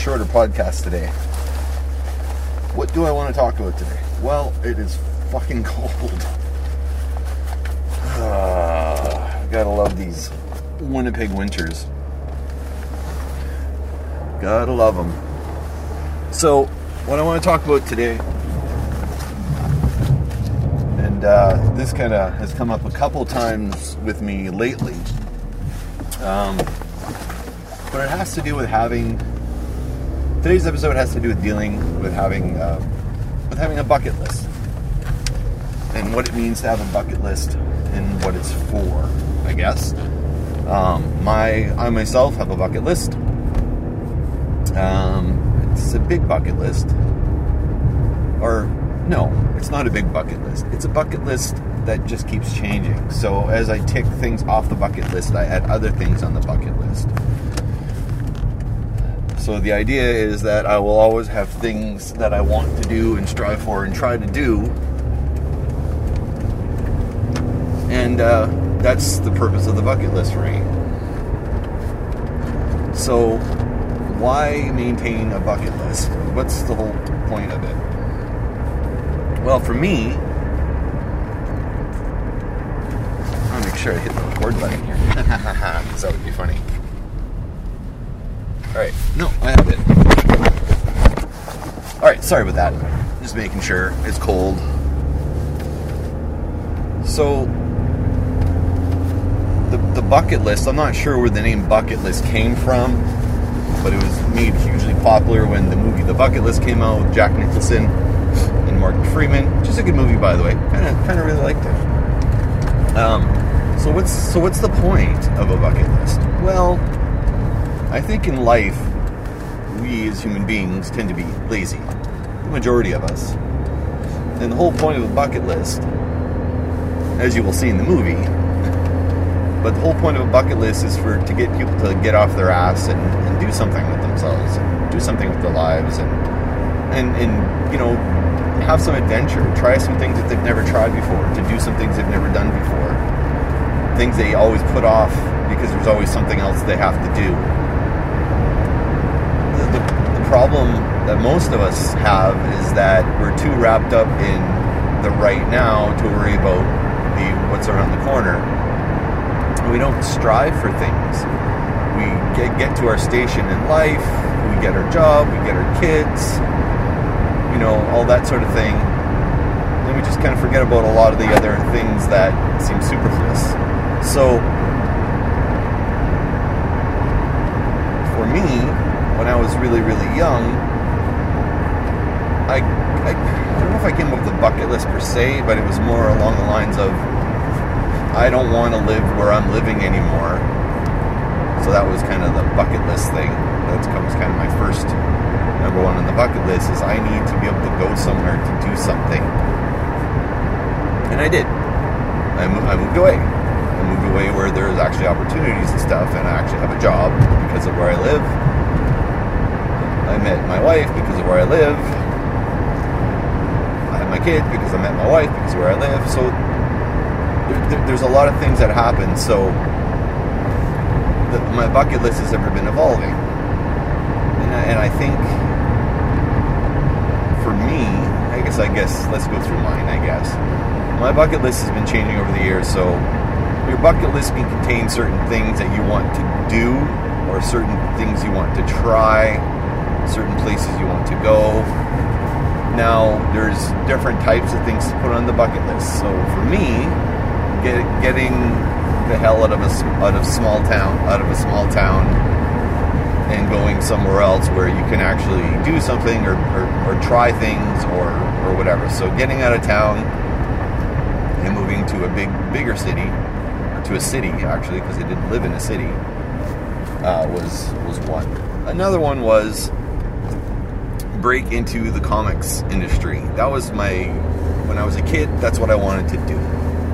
shorter podcast today. What do I want to talk about today? Well, it is fucking cold. Uh, gotta love these Winnipeg winters. Gotta love them. So, what I want to talk about today, and uh, this kind of has come up a couple times with me lately, um, but it has to do with having. Today's episode has to do with dealing with having uh, with having a bucket list and what it means to have a bucket list and what it's for. I guess. Um, my I myself have a bucket list. Um, it's a big bucket list. Or no, it's not a big bucket list. It's a bucket list that just keeps changing. So as I tick things off the bucket list, I add other things on the bucket list. So the idea is that I will always have things that I want to do and strive for and try to do. And uh, that's the purpose of the bucket list for me. So, why maintain a bucket list? What's the whole point of it? Well, for me, I'll make sure I hit the record button here. Because that would be funny. Alright, no, I have it. Alright, sorry about that. Just making sure it's cold. So, the, the bucket list, I'm not sure where the name bucket list came from, but it was made hugely popular when the movie The Bucket List came out with Jack Nicholson and Morgan Freeman, which is a good movie by the way. Kind of kind of really liked it. Um, so what's so what's the point of a bucket list? Well, I think in life we as human beings tend to be lazy. The majority of us. And the whole point of a bucket list, as you will see in the movie, but the whole point of a bucket list is for to get people to get off their ass and, and do something with themselves and do something with their lives and and and you know have some adventure, try some things that they've never tried before, to do some things they've never done before, things they always put off because there's always something else they have to do. Problem that most of us have is that we're too wrapped up in the right now to worry about the what's around the corner we don't strive for things. We get, get to our station in life, we get our job, we get our kids, you know, all that sort of thing. Then we just kind of forget about a lot of the other things that seem superfluous. So, for me, when I was really, really young, I, I, I don't know if I came up with a bucket list per se, but it was more along the lines of I don't want to live where I'm living anymore. So that was kind of the bucket list thing. That was kind of my first number one on the bucket list is I need to be able to go somewhere to do something. And I did. I, mo- I moved away. I moved away where there's actually opportunities and stuff, and I actually have a job because of where I live. I met my wife because of where I live. I had my kid because I met my wife because of where I live. So there, there's a lot of things that happen. So the, my bucket list has ever been evolving, and I, and I think for me, I guess I guess let's go through mine. I guess my bucket list has been changing over the years. So your bucket list can contain certain things that you want to do, or certain things you want to try, certain places you want to go. Now, there's different types of things to put on the bucket list. So for me, get, getting the hell out of a out of small town, out of a small town, and going somewhere else where you can actually do something or, or, or try things or or whatever. So getting out of town and moving to a big bigger city or to a city actually because I didn't live in a city uh, was was one. Another one was break into the comics industry. That was my when I was a kid. That's what I wanted to do.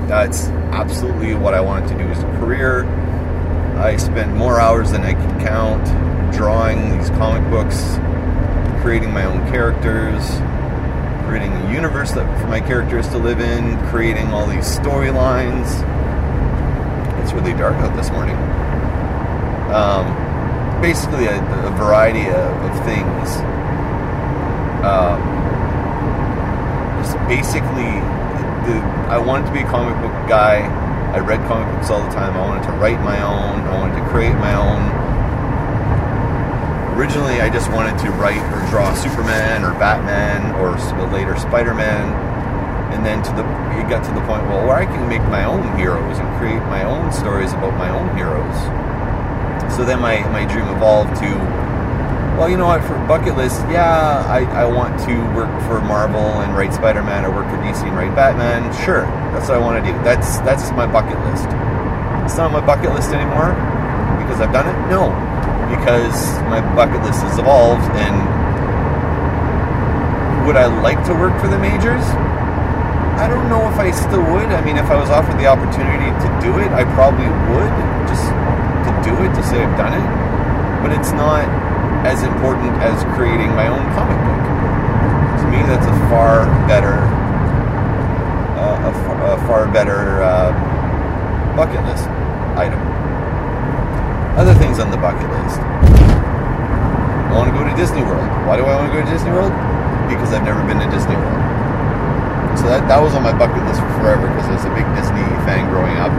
That's absolutely what I wanted to do as a career. I spent more hours than I can count drawing these comic books, creating my own characters, creating a universe that, for my characters to live in, creating all these storylines. It's really dark out this morning. Um, basically, a, a variety of, of things. Um, just basically, the, I wanted to be a comic book guy. I read comic books all the time. I wanted to write my own. I wanted to create my own. Originally, I just wanted to write or draw Superman or Batman or later Spider-Man, and then to the it got to the point well where I can make my own heroes and create my own stories about my own heroes. So then my my dream evolved to well, you know what? For bucket list, yeah, I, I want to work for Marvel and write Spider-Man, or work for DC and write Batman. Sure, that's what I want to do. That's that's my bucket list. It's not my bucket list anymore because I've done it. No, because my bucket list has evolved. And would I like to work for the majors? I don't know if I still would. I mean, if I was offered the opportunity to do it, I probably would just to do it to say I've done it. But it's not as important as creating my own comic book. To me, that's a far better, uh, a, a, far better uh, bucket list item. Other things on the bucket list. I want to go to Disney World. Why do I want to go to Disney World? Because I've never been to Disney World. So that, that was on my bucket list for forever because I was a big Disney fan growing up,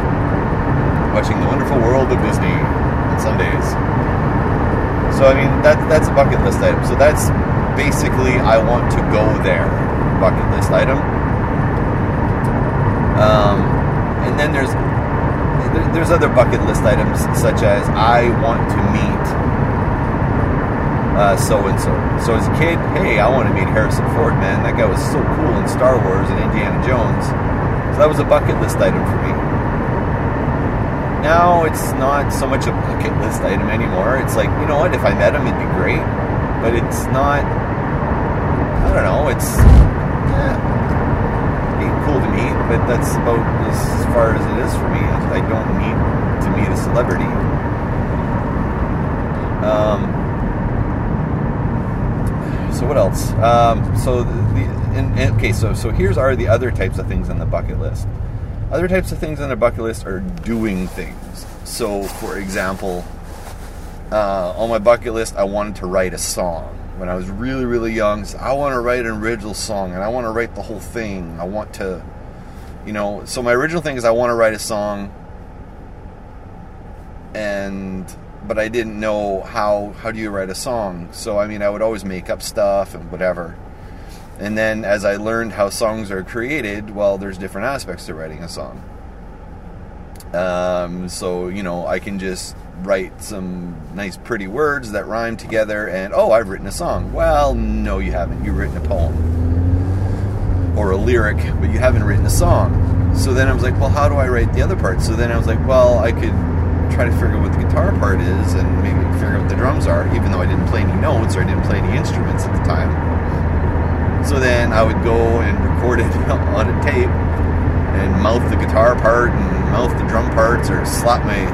watching the wonderful world of Disney on Sundays. So I mean that that's a bucket list item. So that's basically I want to go there bucket list item. Um, and then there's there's other bucket list items such as I want to meet so and so. So as a kid, hey, I want to meet Harrison Ford, man. That guy was so cool in Star Wars and Indiana Jones. So that was a bucket list item for me now it's not so much a bucket list item anymore. It's like, you know what, if I met him, it'd be great. But it's not, I don't know, it's, yeah, cool to meet, but that's about as far as it is for me. I don't need to meet a celebrity. Um, so what else? Um, so the, and, okay, so so here's are the other types of things on the bucket list. Other types of things on a bucket list are doing things. So, for example, uh, on my bucket list, I wanted to write a song. When I was really, really young, so I want to write an original song and I want to write the whole thing. I want to, you know, so my original thing is I want to write a song and but I didn't know how how do you write a song. So I mean, I would always make up stuff and whatever. And then as I learned how songs are created, well, there's different aspects to writing a song. Um, so, you know, I can just write some nice, pretty words that rhyme together, and oh, I've written a song. Well, no, you haven't. You've written a poem or a lyric, but you haven't written a song. So then I was like, well, how do I write the other part? So then I was like, well, I could try to figure out what the guitar part is and maybe figure out what the drums are, even though I didn't play any notes or I didn't play any instruments at the time. So then I would go and record it on a tape and mouth the guitar part and mouth the drum parts or slap my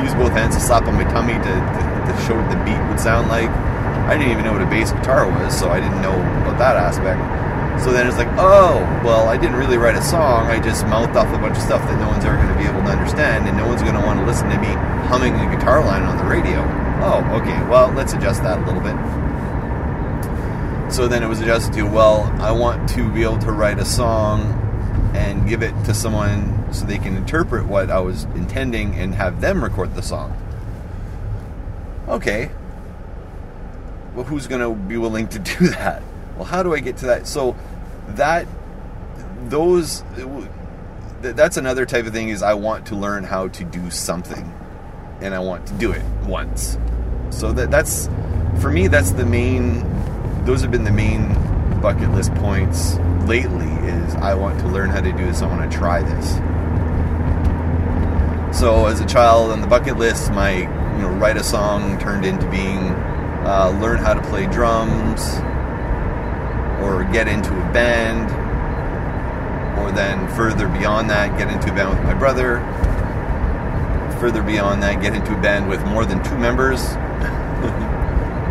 use both hands to slap on my tummy to, to, to show what the beat would sound like. I didn't even know what a bass guitar was, so I didn't know about that aspect. So then it's like, oh, well, I didn't really write a song. I just mouthed off a bunch of stuff that no one's ever going to be able to understand, and no one's going to want to listen to me humming a guitar line on the radio. Oh, okay, well, let's adjust that a little bit. So then it was adjusted to, well, I want to be able to write a song and give it to someone so they can interpret what I was intending and have them record the song. Okay. Well, who's going to be willing to do that? Well, how do I get to that? So that those that's another type of thing is I want to learn how to do something and I want to do it once. So that that's for me that's the main those have been the main bucket list points lately is I want to learn how to do this. I want to try this. So as a child on the bucket list, my you know write a song turned into being uh, learn how to play drums or get into a band or then further beyond that get into a band with my brother further beyond that get into a band with more than two members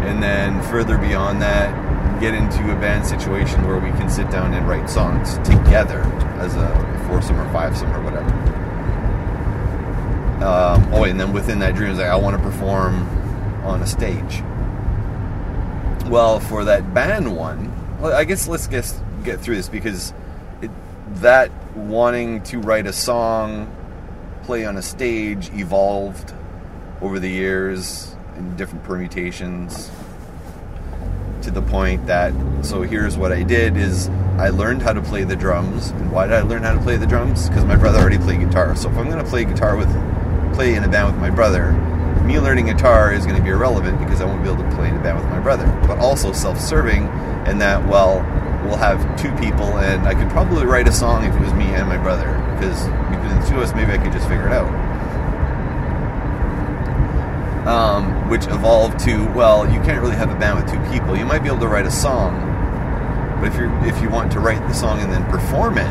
and then further beyond that get into a band situation where we can sit down and write songs together as a foursome or fivesome or whatever. Um, oh, and then within that dream, is like I want to perform on a stage. Well, for that band one, well, I guess let's get get through this because it, that wanting to write a song, play on a stage, evolved over the years in different permutations to the point that so here's what I did is I learned how to play the drums. And why did I learn how to play the drums? Because my brother already played guitar. So if I'm going to play guitar with play in a band with my brother, me learning guitar is going to be irrelevant because I won't be able to play in a band with my brother. But also self-serving in that well, we'll have two people and I could probably write a song if it was me and my brother because between the two of us maybe I could just figure it out um, which evolved to well, you can't really have a band with two people. You might be able to write a song, but if you if you want to write the song and then perform it,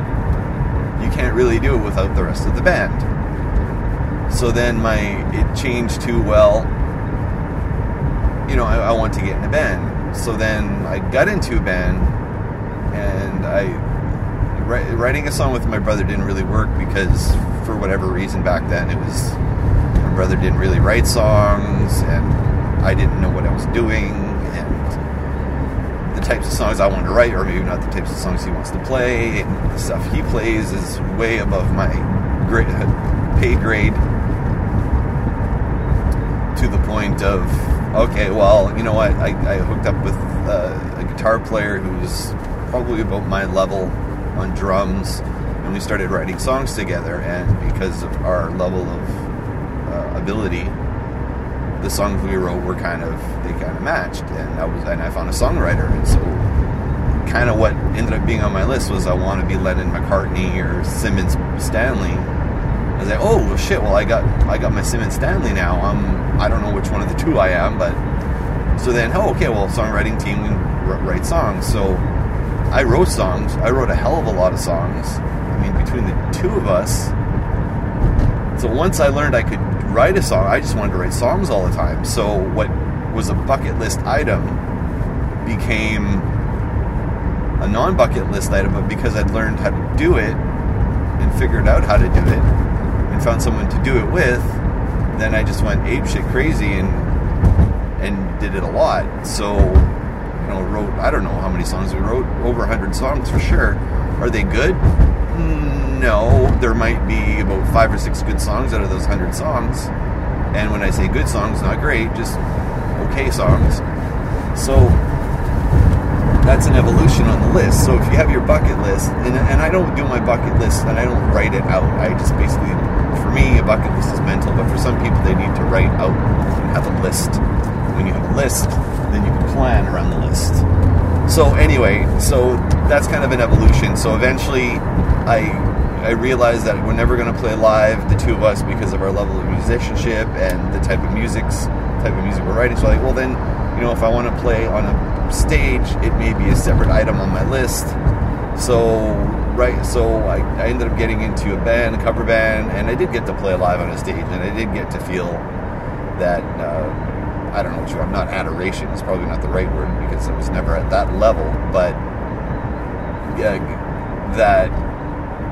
you can't really do it without the rest of the band. So then my it changed to well, you know, I, I want to get in a band. So then I got into a band, and I writing a song with my brother didn't really work because for whatever reason back then it was my brother didn't really write songs, and I didn't know what I was doing, and the types of songs I wanted to write, or maybe not the types of songs he wants to play, and the stuff he plays is way above my grade, pay grade to the point of okay, well, you know what? I, I hooked up with uh, a guitar player who's probably about my level on drums, and we started writing songs together. And because of our level of ability, the songs we wrote were kind of they kind of matched, and I was and I found a songwriter, and so kind of what ended up being on my list was I want to be Lennon McCartney or Simmons Stanley. I was like, oh well, shit, well I got I got my Simmons Stanley now. I'm I don't know which one of the two I am, but so then oh okay, well songwriting team we write songs. So I wrote songs. I wrote a hell of a lot of songs. I mean, between the two of us. So once I learned I could write a song. I just wanted to write songs all the time. So what was a bucket list item became a non-bucket list item, but because I'd learned how to do it and figured out how to do it and found someone to do it with, then I just went ape shit crazy and and did it a lot. So you know, wrote I don't know how many songs we wrote, over hundred songs for sure. Are they good? No, there might be about five or six good songs out of those hundred songs. And when I say good songs, not great, just okay songs. So that's an evolution on the list. So if you have your bucket list, and, and I don't do my bucket list and I don't write it out. I just basically, for me, a bucket list is mental, but for some people, they need to write out and have a list. When you have a list, then you can plan around the list. So anyway, so that's kind of an evolution. So eventually, I I realized that we're never going to play live, the two of us, because of our level of musicianship and the type of music's type of music we're writing. So like, well then, you know, if I want to play on a stage, it may be a separate item on my list. So right, so I, I ended up getting into a band, a cover band, and I did get to play live on a stage, and I did get to feel that. Uh, I don't know what you. I'm not adoration. It's probably not the right word because I was never at that level, but that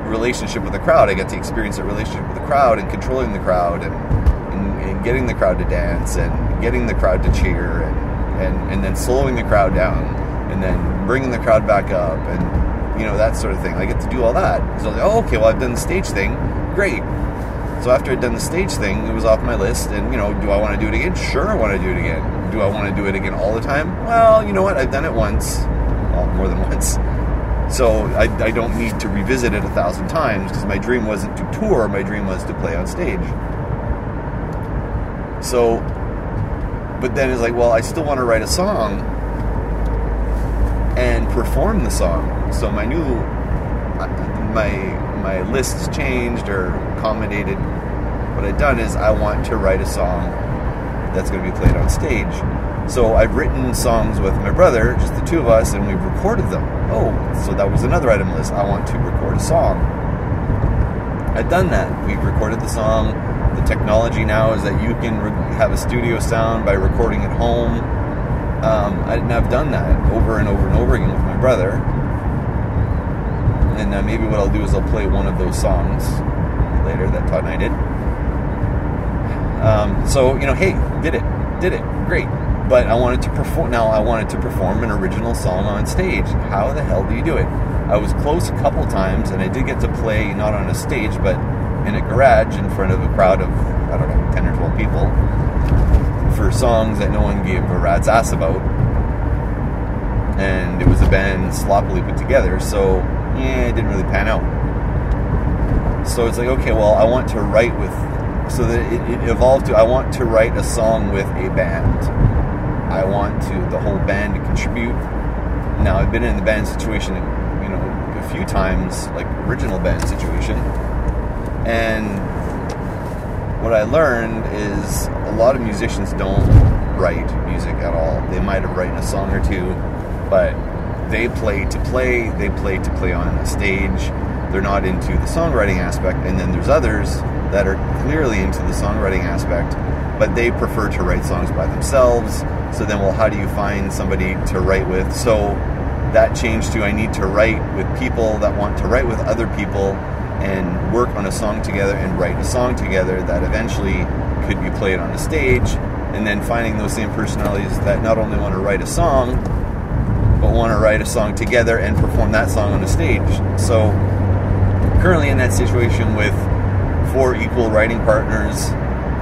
relationship with the crowd. I get to experience a relationship with the crowd and controlling the crowd and, and, and getting the crowd to dance and getting the crowd to cheer and, and, and then slowing the crowd down and then bringing the crowd back up and, you know, that sort of thing. I get to do all that. So, like, oh, okay, well, I've done the stage thing. Great. So after I'd done the stage thing, it was off my list. And, you know, do I want to do it again? Sure, I want to do it again. Do I want to do it again all the time? Well, you know what? I've done it once. Well, more than once. So I, I don't need to revisit it a thousand times because my dream wasn't to tour, my dream was to play on stage. So, but then it's like, well, I still want to write a song and perform the song. So my new, uh, my my lists changed or accommodated. What I've done is I want to write a song that's going to be played on stage. So I've written songs with my brother, just the two of us, and we've recorded them. Oh, so that was another item list. I want to record a song. I've done that. We've recorded the song. The technology now is that you can re- have a studio sound by recording at home. Um, I, I've done that over and over and over again with my brother. And uh, maybe what I'll do is I'll play one of those songs later that Todd and I did. Um, so you know, hey, did it, did it, great. But I wanted to perform. Now I wanted to perform an original song on stage. How the hell do you do it? I was close a couple times, and I did get to play not on a stage, but in a garage in front of a crowd of I don't know, ten or twelve people for songs that no one gave a rat's ass about. And it was a band sloppily put together, so yeah, it didn't really pan out. So it's like, okay, well, I want to write with, so that it, it evolved to, I want to write a song with a band. I want to, the whole band to contribute. Now, I've been in the band situation, you know, a few times, like original band situation. And what I learned is a lot of musicians don't write music at all. They might have written a song or two, but they play to play, they play to play on a stage. They're not into the songwriting aspect. And then there's others that are clearly into the songwriting aspect, but they prefer to write songs by themselves. So then, well, how do you find somebody to write with? So that changed to I need to write with people that want to write with other people and work on a song together and write a song together that eventually could be played on a stage. And then finding those same personalities that not only want to write a song, but want to write a song together and perform that song on a stage. So, currently in that situation with four equal writing partners,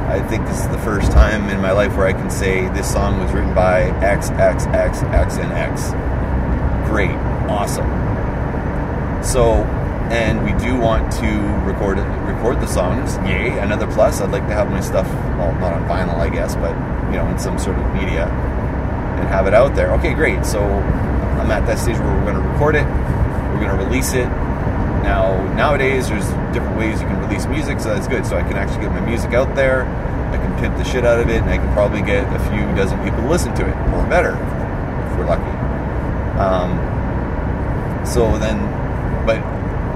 I think this is the first time in my life where I can say this song was written by X, X, X, X, and X. Great. Awesome. So, and we do want to record it, record the songs. Yay! Another plus. I'd like to have my stuff, well, not on vinyl, I guess, but you know, in some sort of media, and have it out there. Okay, great. So I'm at that stage where we're going to record it, we're going to release it. Now, nowadays, there's different ways you can release music, so that's good. So I can actually get my music out there. I can pimp the shit out of it, and I can probably get a few dozen people to listen to it, or better, if we're lucky. Um, so then, but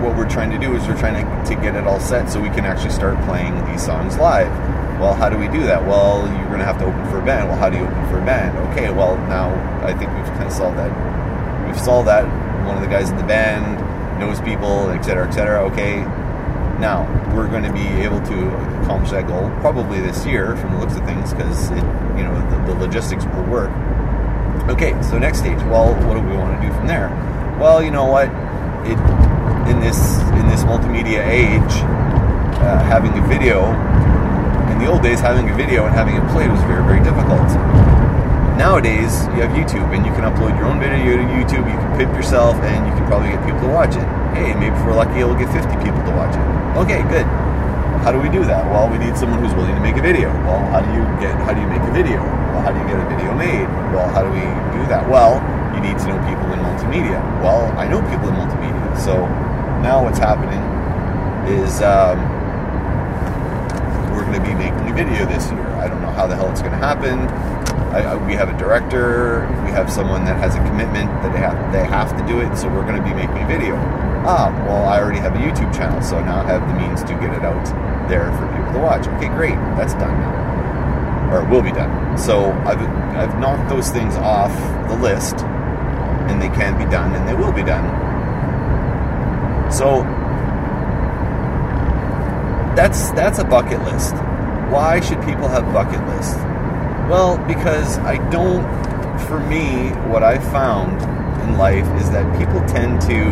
what we're trying to do is we're trying to, to get it all set so we can actually start playing these songs live. Well, how do we do that? Well, you're going to have to open for a band. Well, how do you open for a band? Okay, well, now I think we've kind of solved that. We've solved that. One of the guys in the band knows people, et cetera, et cetera. Okay, now we're going to be able to accomplish that goal probably this year from the looks of things because you know the, the logistics will work. Okay, so next stage. Well, what do we want to do from there? Well, you know what? It in this in this multimedia age, uh, having a video in the old days, having a video and having it played was very very difficult. Nowadays, you have YouTube and you can upload your own video to YouTube. You can pimp yourself and you can probably get people to watch it. Hey, maybe if we're lucky, we'll get 50 people to watch it. Okay, good. How do we do that? Well, we need someone who's willing to make a video. Well, how do you get? How do you make a video? Well, how do you get a video made? Well, how do we do that? Well, you need to know people in multimedia. Well, I know people in multimedia, so now what's happening is um, we're going to be making a video this year. I don't know how the hell it's going to happen. I, I, we have a director. We have someone that has a commitment that they have they have to do it. So we're going to be making a video. Ah, well, I already have a YouTube channel, so now I have the means to get it out there for people to watch. Okay, great, that's done now, or will be done. So I've I've knocked those things off the list, and they can be done, and they will be done. So that's that's a bucket list. Why should people have bucket lists? Well, because I don't. For me, what I found in life is that people tend to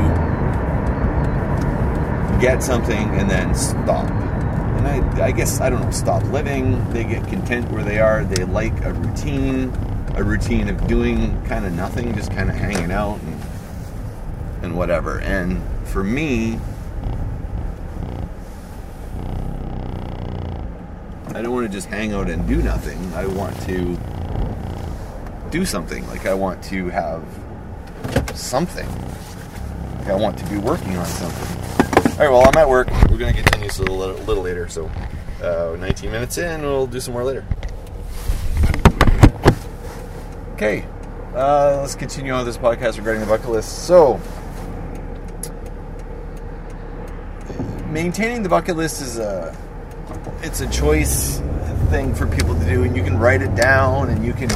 get something and then stop. And I, I guess I don't know. Stop living. They get content where they are. They like a routine, a routine of doing kind of nothing, just kind of hanging out and and whatever. And for me, I don't want to just hang out and do nothing. I want to do something. Like I want to have something. Like I want to be working on something. All right. Well, I'm at work. We're gonna continue this a little, little later. So, uh, 19 minutes in, we'll do some more later. Okay. Uh, let's continue on this podcast regarding the bucket list. So, maintaining the bucket list is a it's a choice thing for people to do, and you can write it down and you can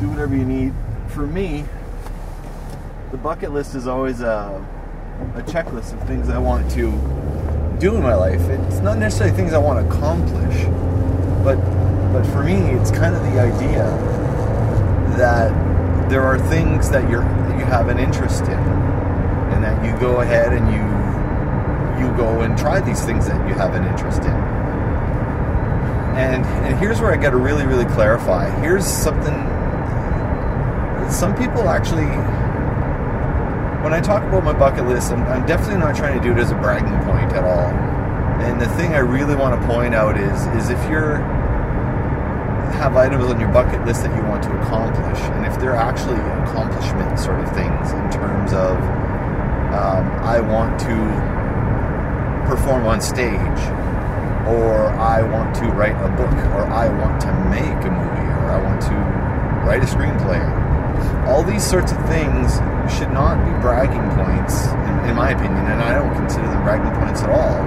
do whatever you need. For me, the bucket list is always a, a checklist of things I want to do in my life. It's not necessarily things I want to accomplish. But but for me, it's kind of the idea that there are things that you're you have an interest in, and that you go ahead and you you go and try these things that you have an interest in. And and here's where I got to really really clarify. Here's something. Some people actually when I talk about my bucket list, I'm, I'm, definitely not trying to do it as a bragging point at all. And the thing I really want to point out is, is if you're have items on your bucket list that you want to accomplish, and if they're actually accomplishment sort of things in terms of um, I want to perform on stage, or I want to write a book, or I want to make a movie, or I want to write a screenplay. All these sorts of things should not be bragging points, in, in my opinion, and I don't consider them bragging points at all.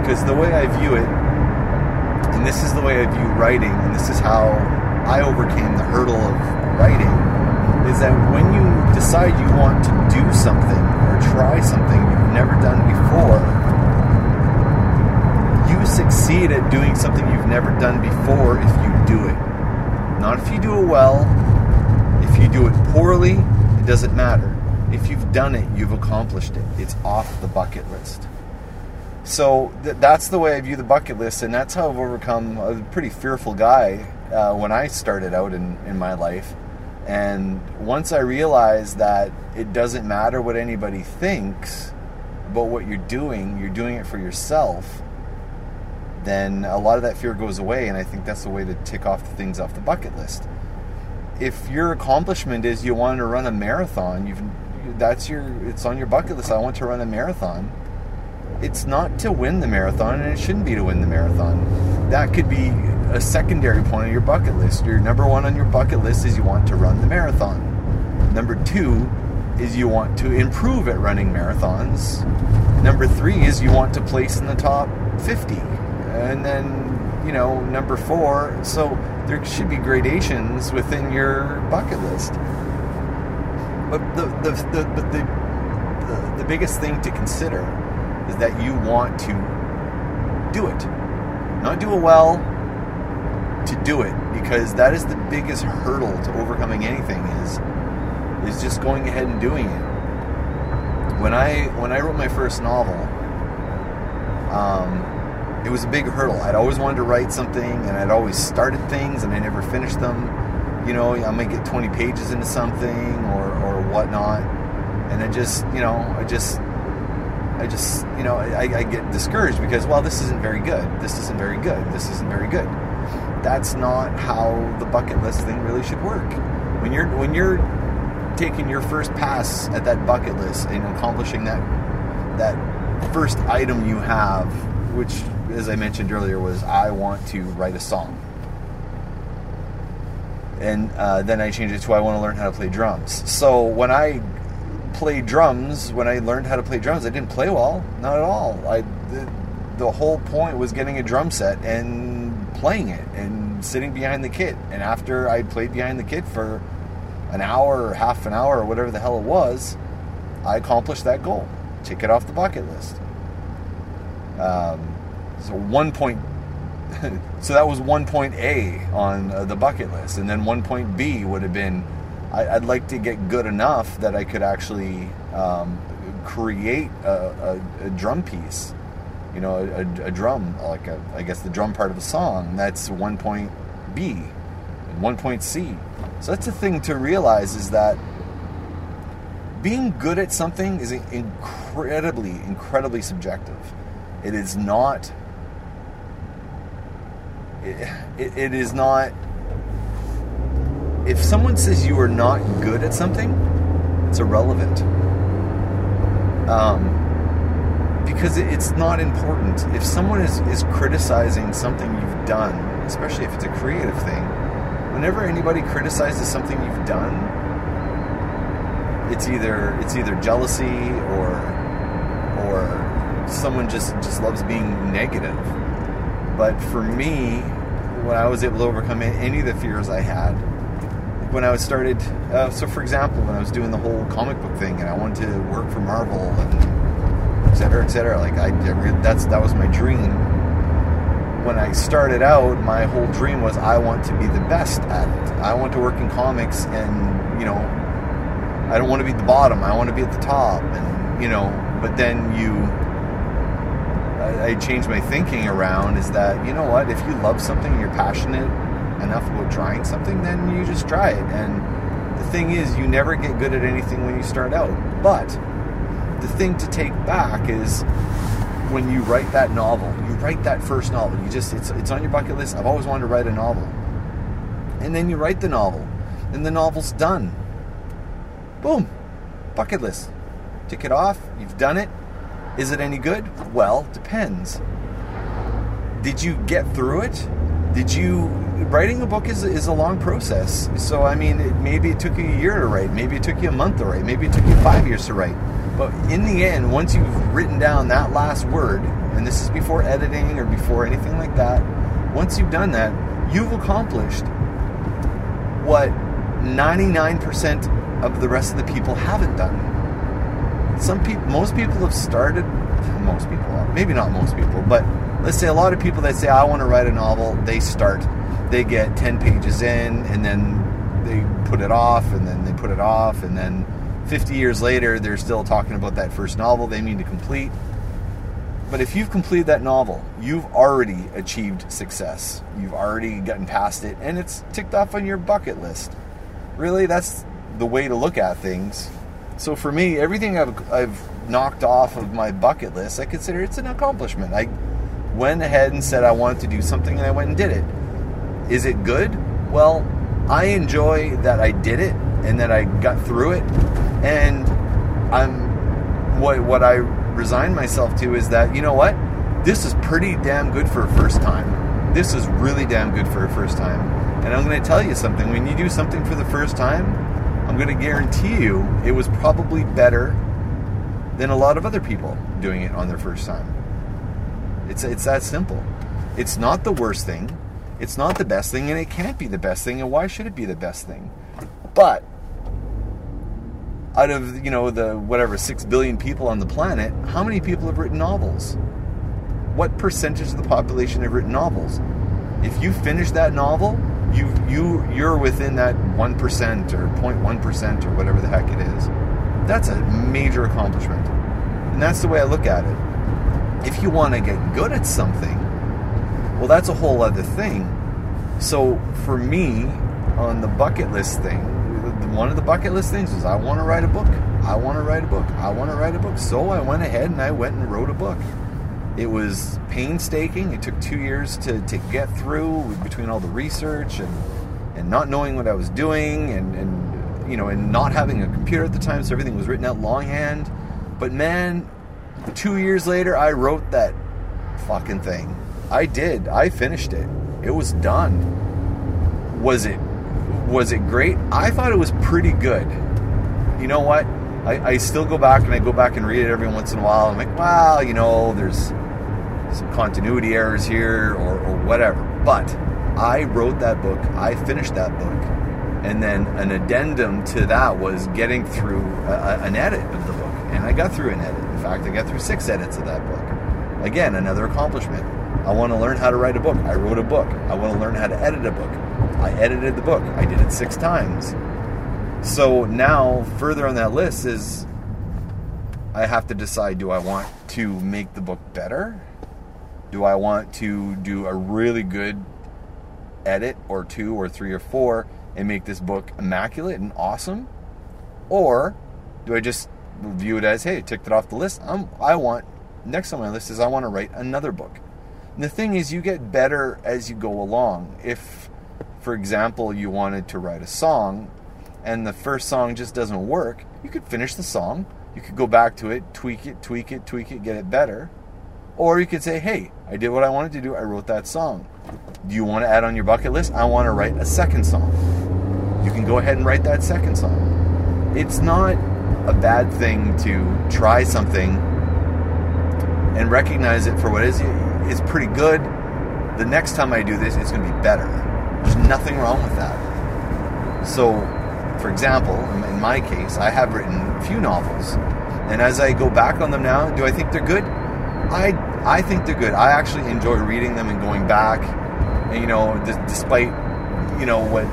Because the way I view it, and this is the way I view writing, and this is how I overcame the hurdle of writing, is that when you decide you want to do something or try something you've never done before, succeed at doing something you've never done before if you do it. Not if you do it well. If you do it poorly, it doesn't matter. If you've done it, you've accomplished it. It's off the bucket list. So th- that's the way I view the bucket list, and that's how I've overcome a pretty fearful guy uh, when I started out in, in my life. And once I realized that it doesn't matter what anybody thinks about what you're doing, you're doing it for yourself, then a lot of that fear goes away. And I think that's the way to tick off the things off the bucket list. If your accomplishment is you want to run a marathon, you've that's your it's on your bucket list. I want to run a marathon. It's not to win the marathon, and it shouldn't be to win the marathon. That could be a secondary point on your bucket list. Your number one on your bucket list is you want to run the marathon. Number two is you want to improve at running marathons. Number three is you want to place in the top 50. And then, you know, number four, so there should be gradations within your bucket list. But the, the, the, the, the, the biggest thing to consider is that you want to do it. Not do it well, to do it because that is the biggest hurdle to overcoming anything is is just going ahead and doing it. When I when I wrote my first novel, um, it was a big hurdle. I'd always wanted to write something, and I'd always started things, and I never finished them. You know, I might get 20 pages into something or or whatnot, and I just you know I just I just you know I, I get discouraged because well this isn't very good. This isn't very good. This isn't very good that's not how the bucket list thing really should work. When you're when you're taking your first pass at that bucket list and accomplishing that that first item you have, which as I mentioned earlier was I want to write a song. And uh, then I changed it to I want to learn how to play drums. So when I played drums, when I learned how to play drums, I didn't play well, not at all. I the, the whole point was getting a drum set and playing it and sitting behind the kit. And after I played behind the kit for an hour or half an hour or whatever the hell it was, I accomplished that goal. Tick it off the bucket list. Um, so one point. so that was one point A on uh, the bucket list, and then one point B would have been I, would like to get good enough that I could actually um, create a, a, a drum piece you know, a, a drum, like I guess the drum part of a song, that's one point B and one point C. So that's the thing to realize is that being good at something is incredibly, incredibly subjective. It is not. It, it, it is not. If someone says you are not good at something, it's irrelevant. Um, because it's not important. If someone is, is criticizing something you've done, especially if it's a creative thing, whenever anybody criticizes something you've done, it's either it's either jealousy or or someone just just loves being negative. But for me, when I was able to overcome any of the fears I had, when I was started, uh, so for example, when I was doing the whole comic book thing and I wanted to work for Marvel and etc., etc. Like I, that's that was my dream. when I started out, my whole dream was I want to be the best at it. I want to work in comics and, you know, I don't want to be at the bottom. I want to be at the top. And, you know, but then you, I, changed my thinking around is that, you know what, if you love something, and you're passionate enough about trying something, then you just try it. And the thing is, you never get good at anything when you start out. But the thing to take back is when you write that novel, you write that first novel. You just it's it's on your bucket list. I've always wanted to write a novel. And then you write the novel, and the novel's done. Boom. Bucket list. Tick it off. You've done it. Is it any good? Well, depends. Did you get through it? Did you writing a book is, is a long process. So I mean, it, maybe it took you a year to write, maybe it took you a month to write, maybe it took you five years to write. But in the end, once you've written down that last word, and this is before editing or before anything like that, once you've done that, you've accomplished what 99% of the rest of the people haven't done. Some people, most people have started, most people, maybe not most people, but let's say a lot of people that say, I want to write a novel, they start, they get 10 pages in, and then they put it off, and then they put it off, and then 50 years later, they're still talking about that first novel they mean to complete. But if you've completed that novel, you've already achieved success. You've already gotten past it, and it's ticked off on your bucket list. Really, that's the way to look at things. So for me, everything I've, I've knocked off of my bucket list, I consider it's an accomplishment. I went ahead and said I wanted to do something, and I went and did it. Is it good? Well, I enjoy that I did it and that I got through it. And I'm what what I resigned myself to is that you know what, this is pretty damn good for a first time. This is really damn good for a first time. And I'm going to tell you something. When you do something for the first time, I'm going to guarantee you it was probably better than a lot of other people doing it on their first time. It's it's that simple. It's not the worst thing. It's not the best thing, and it can't be the best thing. And why should it be the best thing? But out of you know the whatever six billion people on the planet, how many people have written novels? What percentage of the population have written novels? If you finish that novel, you you you're within that one percent or 0.1 percent or whatever the heck it is. That's a major accomplishment, and that's the way I look at it. If you want to get good at something, well, that's a whole other thing. So for me, on the bucket list thing, one of the bucket list things was I want to write a book. I want to write a book. I want to write a book. So I went ahead and I went and wrote a book. It was painstaking. It took two years to, to get through between all the research and, and not knowing what I was doing and, and you know and not having a computer at the time, so everything was written out longhand. But man, two years later, I wrote that fucking thing. I did. I finished it. It was done. Was it was it great? I thought it was pretty good. You know what? I, I still go back and I go back and read it every once in a while. I'm like, wow, you know, there's some continuity errors here or, or whatever. But I wrote that book. I finished that book. And then an addendum to that was getting through a, an edit of the book. And I got through an edit. In fact, I got through six edits of that book. Again, another accomplishment. I want to learn how to write a book. I wrote a book. I want to learn how to edit a book. I edited the book. I did it six times. So now, further on that list is I have to decide do I want to make the book better? Do I want to do a really good edit or two or three or four and make this book immaculate and awesome? Or do I just view it as, hey, ticked it off the list? I'm, I want, next on my list is I want to write another book. And the thing is, you get better as you go along. If, for example, you wanted to write a song and the first song just doesn't work, you could finish the song. You could go back to it, tweak it, tweak it, tweak it, get it better. Or you could say, hey, I did what I wanted to do. I wrote that song. Do you want to add on your bucket list? I want to write a second song. You can go ahead and write that second song. It's not a bad thing to try something and recognize it for what it is is pretty good. The next time I do this, it's going to be better. There's nothing wrong with that. So, for example, in my case, I have written a few novels, and as I go back on them now, do I think they're good? I I think they're good. I actually enjoy reading them and going back. And, you know, d- despite, you know, what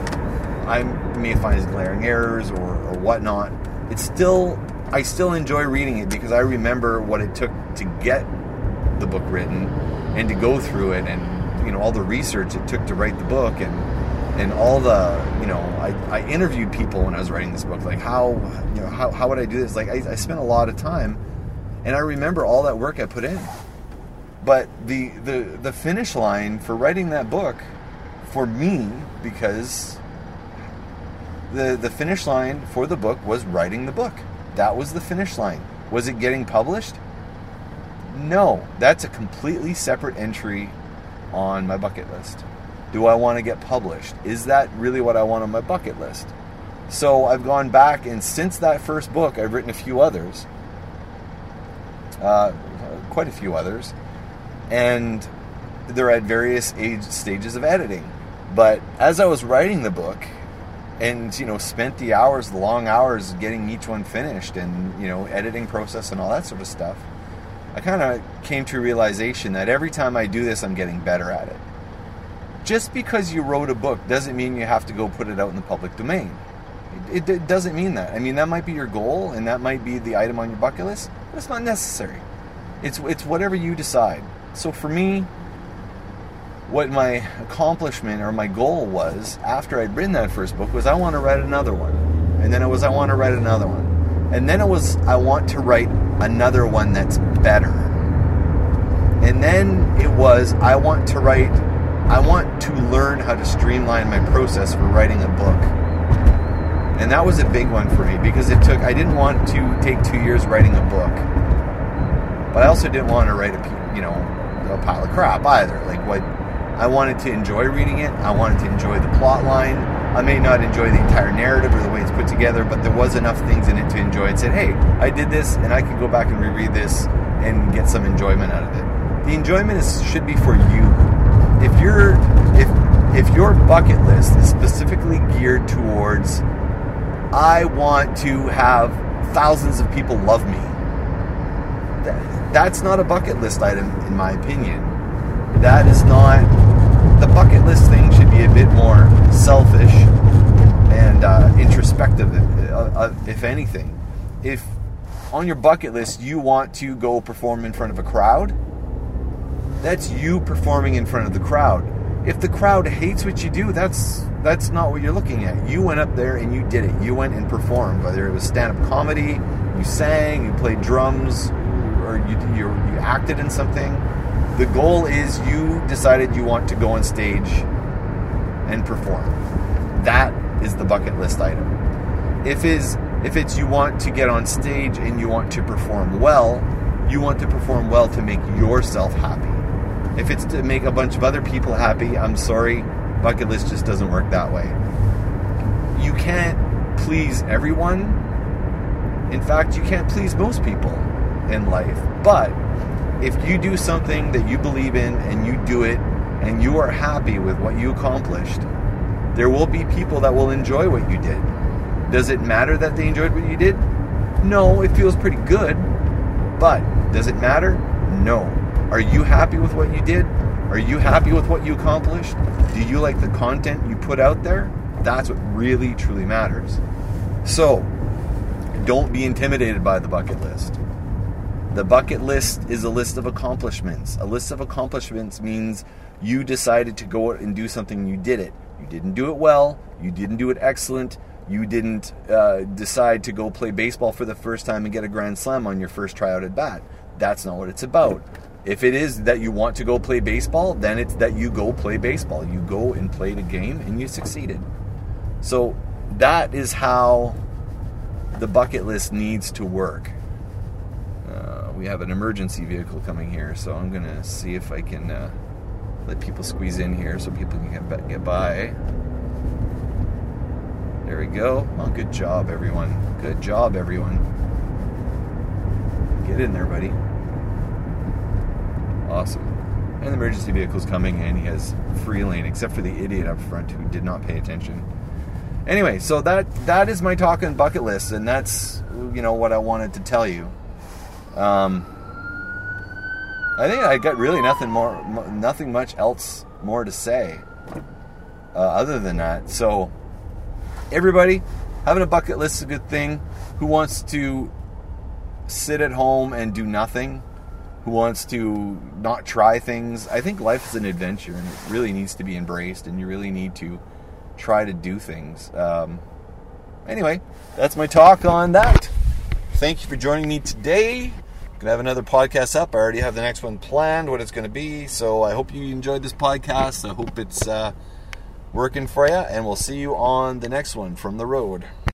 I may find as glaring errors or, or whatnot, it's still, I still enjoy reading it because I remember what it took to get the book written and to go through it and, you know, all the research it took to write the book and, and all the you know I, I interviewed people when I was writing this book like how you know how, how would I do this like I, I spent a lot of time and I remember all that work I put in. But the the the finish line for writing that book for me because the the finish line for the book was writing the book. That was the finish line. Was it getting published? No. That's a completely separate entry on my bucket list. Do I want to get published? Is that really what I want on my bucket list? So I've gone back, and since that first book, I've written a few others, uh, quite a few others, and they're at various age stages of editing. But as I was writing the book, and you know, spent the hours, the long hours, getting each one finished, and you know, editing process and all that sort of stuff, I kind of came to a realization that every time I do this, I'm getting better at it just because you wrote a book doesn't mean you have to go put it out in the public domain. It, it, it, doesn't mean that. I mean, that might be your goal and that might be the item on your bucket list, but it's not necessary. It's, it's whatever you decide. So for me, what my accomplishment or my goal was after I'd written that first book was I want to write another one. And then it was I want to write another one. And then it was I want to write another one that's better. And then it was I want to write I want to learn how to streamline my process for writing a book. And that was a big one for me because it took, I didn't want to take two years writing a book. But I also didn't want to write a, you know, a pile of crap either. Like what, I wanted to enjoy reading it. I wanted to enjoy the plot line. I may not enjoy the entire narrative or the way it's put together, but there was enough things in it to enjoy it. Said, hey, I did this and I can go back and reread this and get some enjoyment out of it. The enjoyment is, should be for you if you're if if your bucket list is specifically geared towards I want to have thousands of people love me. That, that's not a bucket list item in my opinion. That is not the bucket list thing should be a bit more selfish and uh, introspective uh, uh, if anything. If on your bucket list you want to go perform in front of a crowd, that's you performing in front of the crowd. If the crowd hates what you do, that's that's not what you're looking at. You went up there and you did it. You went and performed, whether it was stand-up comedy, you sang, you played drums, or you you, you acted in something. The goal is you decided you want to go on stage and perform. That is the bucket list item. If is if it's you want to get on stage and you want to perform well, you want to perform well to make yourself happy. If it's to make a bunch of other people happy, I'm sorry, bucket list just doesn't work that way. You can't please everyone. In fact, you can't please most people in life. But if you do something that you believe in and you do it and you are happy with what you accomplished, there will be people that will enjoy what you did. Does it matter that they enjoyed what you did? No, it feels pretty good. But does it matter? No. Are you happy with what you did? Are you happy with what you accomplished? Do you like the content you put out there? That's what really, truly matters. So, don't be intimidated by the bucket list. The bucket list is a list of accomplishments. A list of accomplishments means you decided to go out and do something, you did it. You didn't do it well, you didn't do it excellent, you didn't uh, decide to go play baseball for the first time and get a grand slam on your first tryout at bat. That's not what it's about. If it is that you want to go play baseball, then it's that you go play baseball. You go and play the game and you succeeded. So that is how the bucket list needs to work. Uh, we have an emergency vehicle coming here, so I'm going to see if I can uh, let people squeeze in here so people can get, get by. There we go. Oh, good job, everyone. Good job, everyone. Get in there, buddy. Awesome. And the emergency vehicle's coming and he has free lane, except for the idiot up front who did not pay attention. Anyway, so that that is my talking bucket list, and that's you know what I wanted to tell you. Um, I think I got really nothing more, nothing much else more to say uh, other than that. So, everybody, having a bucket list is a good thing. Who wants to sit at home and do nothing? Who wants to not try things? I think life is an adventure and it really needs to be embraced, and you really need to try to do things. Um, anyway, that's my talk on that. Thank you for joining me today. I'm Gonna have another podcast up. I already have the next one planned, what it's gonna be. So I hope you enjoyed this podcast. I hope it's uh, working for you, and we'll see you on the next one from the road.